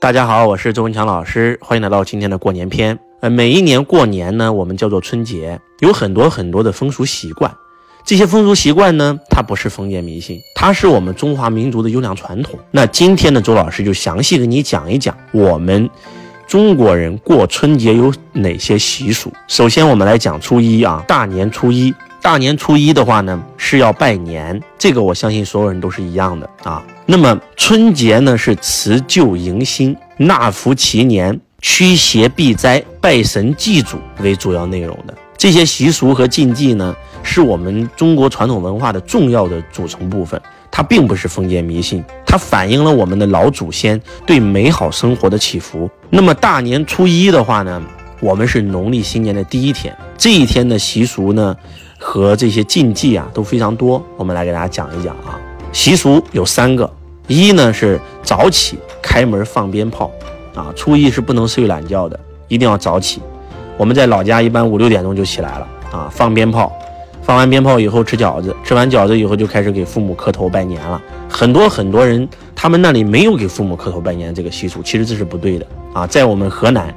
大家好，我是周文强老师，欢迎来到今天的过年篇。呃，每一年过年呢，我们叫做春节，有很多很多的风俗习惯。这些风俗习惯呢，它不是封建迷信，它是我们中华民族的优良传统。那今天呢，周老师就详细给你讲一讲我们中国人过春节有哪些习俗。首先，我们来讲初一啊，大年初一。大年初一的话呢，是要拜年，这个我相信所有人都是一样的啊。那么春节呢，是辞旧迎新、纳福祈年、驱邪避灾、拜神祭祖为主要内容的这些习俗和禁忌呢，是我们中国传统文化的重要的组成部分。它并不是封建迷信，它反映了我们的老祖先对美好生活的祈福。那么大年初一的话呢，我们是农历新年的第一天，这一天的习俗呢。和这些禁忌啊都非常多，我们来给大家讲一讲啊。习俗有三个，一呢是早起开门放鞭炮，啊，初一是不能睡懒觉的，一定要早起。我们在老家一般五六点钟就起来了啊，放鞭炮，放完鞭炮以后吃饺子，吃完饺子以后就开始给父母磕头拜年了。很多很多人他们那里没有给父母磕头拜年这个习俗，其实这是不对的啊。在我们河南，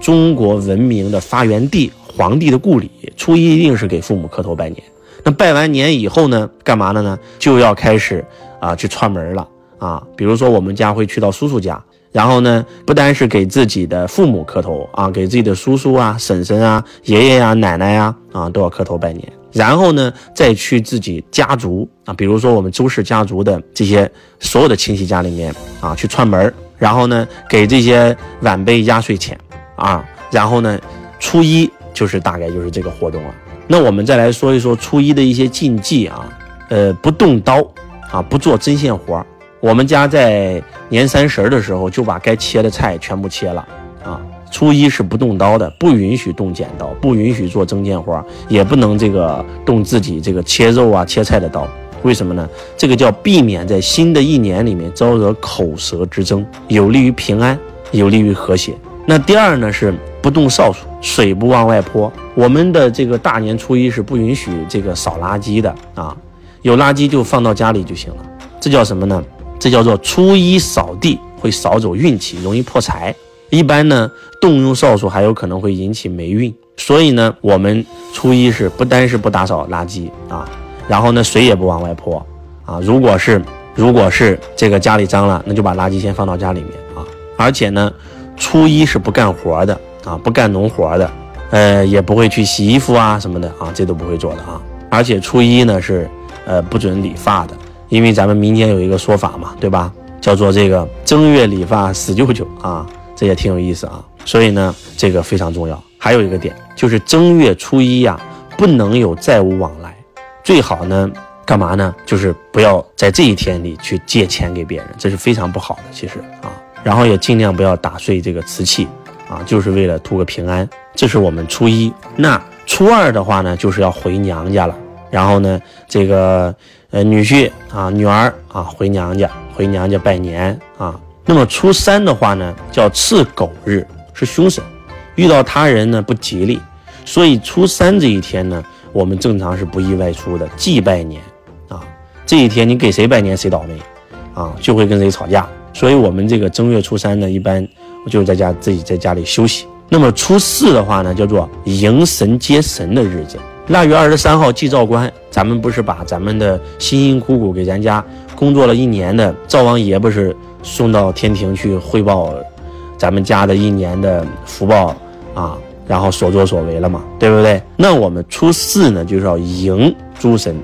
中国文明的发源地。皇帝的故里，初一一定是给父母磕头拜年。那拜完年以后呢，干嘛了呢？就要开始啊去串门了啊。比如说我们家会去到叔叔家，然后呢，不单是给自己的父母磕头啊，给自己的叔叔啊、婶婶啊、爷爷呀、奶奶呀啊都要磕头拜年。然后呢，再去自己家族啊，比如说我们周氏家族的这些所有的亲戚家里面啊去串门，然后呢给这些晚辈压岁钱啊，然后呢初一。就是大概就是这个活动了。那我们再来说一说初一的一些禁忌啊，呃，不动刀啊，不做针线活儿。我们家在年三十的时候就把该切的菜全部切了啊。初一是不动刀的，不允许动剪刀，不允许做针线活儿，也不能这个动自己这个切肉啊、切菜的刀。为什么呢？这个叫避免在新的一年里面招惹口舌之争，有利于平安，有利于和谐。那第二呢是不动扫帚，水不往外泼。我们的这个大年初一是不允许这个扫垃圾的啊，有垃圾就放到家里就行了。这叫什么呢？这叫做初一扫地会扫走运气，容易破财。一般呢动用扫帚还有可能会引起霉运，所以呢我们初一是不单是不打扫垃圾啊，然后呢水也不往外泼啊。如果是如果是这个家里脏了，那就把垃圾先放到家里面啊，而且呢。初一是不干活的啊，不干农活的，呃，也不会去洗衣服啊什么的啊，这都不会做的啊。而且初一呢是，呃，不准理发的，因为咱们民间有一个说法嘛，对吧？叫做这个正月理发死舅舅啊，这也挺有意思啊。所以呢，这个非常重要。还有一个点就是正月初一呀，不能有债务往来，最好呢，干嘛呢？就是不要在这一天里去借钱给别人，这是非常不好的，其实啊。然后也尽量不要打碎这个瓷器，啊，就是为了图个平安。这是我们初一。那初二的话呢，就是要回娘家了。然后呢，这个呃女婿啊、女儿啊回娘家，回娘家拜年啊。那么初三的话呢，叫赤狗日，是凶神，遇到他人呢不吉利。所以初三这一天呢，我们正常是不宜外出的，忌拜年啊。这一天你给谁拜年谁倒霉，啊，就会跟谁吵架。所以，我们这个正月初三呢，一般就是在家自己在家里休息。那么初四的话呢，叫做迎神接神的日子。腊月二十三号祭灶官，咱们不是把咱们的辛辛苦苦给咱家工作了一年的灶王爷，不是送到天庭去汇报咱们家的一年的福报啊，然后所作所为了嘛，对不对？那我们初四呢，就是要迎诸神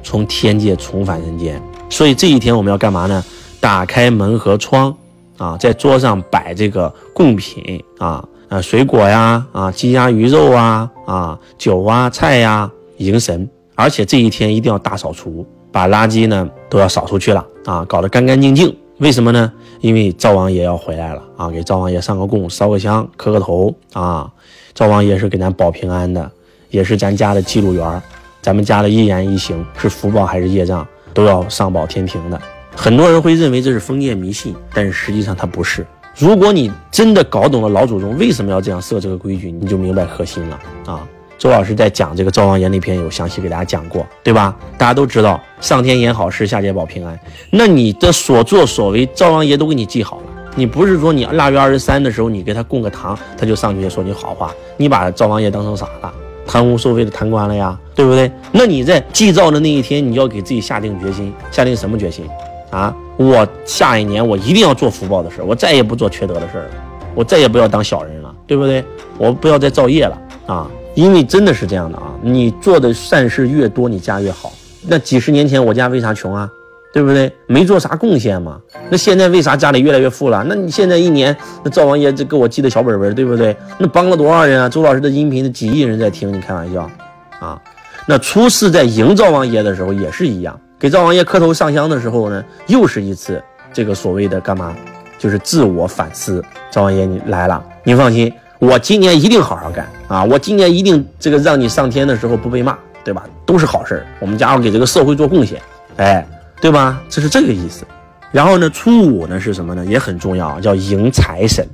从天界重返人间。所以这一天我们要干嘛呢？打开门和窗，啊，在桌上摆这个贡品啊，啊，水果呀，啊，鸡鸭鱼肉啊，啊，酒啊，菜呀，迎神。而且这一天一定要大扫除，把垃圾呢都要扫出去了啊，搞得干干净净。为什么呢？因为灶王爷要回来了啊，给灶王爷上个供，烧个香，磕个头啊。灶王爷是给咱保平安的，也是咱家的记录员，咱们家的一言一行是福报还是业障，都要上报天庭的。很多人会认为这是封建迷信，但是实际上它不是。如果你真的搞懂了老祖宗为什么要这样设这个规矩，你就明白核心了啊！周老师在讲这个灶王爷那篇有详细给大家讲过，对吧？大家都知道上天言好事，下界保平安。那你的所作所为，灶王爷都给你记好了，你不是说你腊月二十三的时候你给他供个堂，他就上去说你好话，你把灶王爷当成啥了？贪污受贿的贪官了呀，对不对？那你在祭灶的那一天，你要给自己下定决心，下定什么决心啊？我下一年我一定要做福报的事，我再也不做缺德的事了，我再也不要当小人了，对不对？我不要再造业了啊！因为真的是这样的啊，你做的善事越多，你家越好。那几十年前我家为啥穷啊？对不对？没做啥贡献嘛。那现在为啥家里越来越富了？那你现在一年，那灶王爷这给我记的小本本，对不对？那帮了多少人啊？周老师的音频，几亿人在听，你开玩笑啊？那初四在迎灶王爷的时候也是一样，给灶王爷磕头上香的时候呢，又是一次这个所谓的干嘛？就是自我反思。灶王爷你来了，你放心，我今年一定好好干啊！我今年一定这个让你上天的时候不被骂。对吧？都是好事儿。我们家伙给这个社会做贡献，哎，对吧？这是这个意思。然后呢，初五呢是什么呢？也很重要，叫迎财神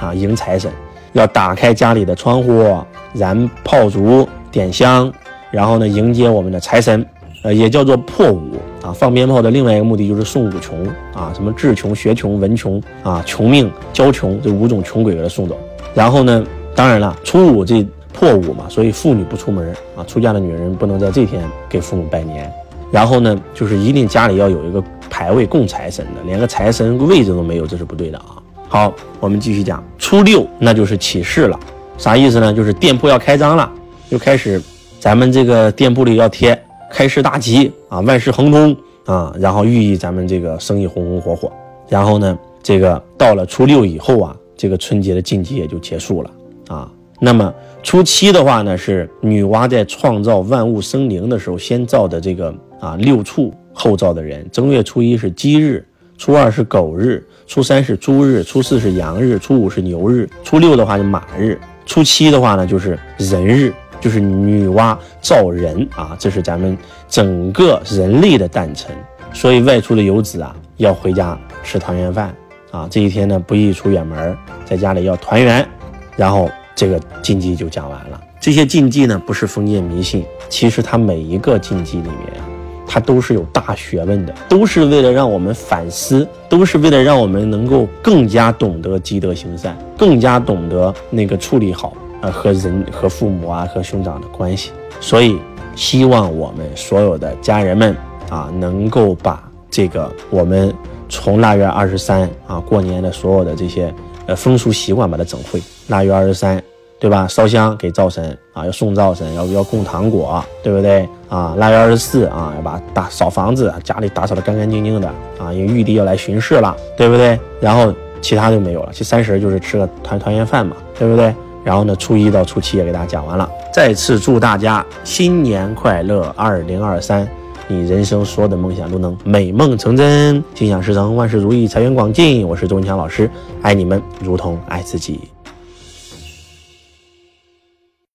啊，迎财神要打开家里的窗户，燃炮竹，点香，然后呢迎接我们的财神，呃，也叫做破五啊。放鞭炮的另外一个目的就是送五穷啊，什么智穷、学穷、文穷啊，穷命、娇穷这五种穷鬼给他送走。然后呢，当然了，初五这。破五嘛，所以妇女不出门啊，出嫁的女人不能在这天给父母拜年。然后呢，就是一定家里要有一个牌位供财神的，连个财神位置都没有，这是不对的啊。好，我们继续讲，初六那就是起市了，啥意思呢？就是店铺要开张了，就开始咱们这个店铺里要贴开市大吉啊，万事亨通啊，然后寓意咱们这个生意红红火火。然后呢，这个到了初六以后啊，这个春节的禁忌也就结束了啊。那么初七的话呢，是女娲在创造万物生灵的时候先造的这个啊六畜后造的人。正月初一是鸡日，初二是狗日，初三是猪日，初四是羊日，初五是牛日，初六的话是马日，初七的话呢就是人日，就是女娲造人啊，这是咱们整个人类的诞辰。所以外出的游子啊，要回家吃团圆饭啊，这一天呢不宜出远门，在家里要团圆，然后。这个禁忌就讲完了。这些禁忌呢，不是封建迷信，其实它每一个禁忌里面啊，它都是有大学问的，都是为了让我们反思，都是为了让我们能够更加懂得积德行善，更加懂得那个处理好呃和人和父母啊和兄长的关系。所以，希望我们所有的家人们啊，能够把这个我们从腊月二十三啊过年的所有的这些呃风俗习惯把它整会。腊月二十三。对吧？烧香给灶神啊，要送灶神，要要供糖果，对不对啊？腊月二十四啊，要把打扫房子，家里打扫的干干净净的啊，因为玉帝要来巡视了，对不对？然后其他就没有了。其三十就是吃个团团圆饭嘛，对不对？然后呢，初一到初七也给大家讲完了。再次祝大家新年快乐，二零二三，你人生所有的梦想都能美梦成真，心想事成，万事如意，财源广进。我是周文强老师，爱你们如同爱自己。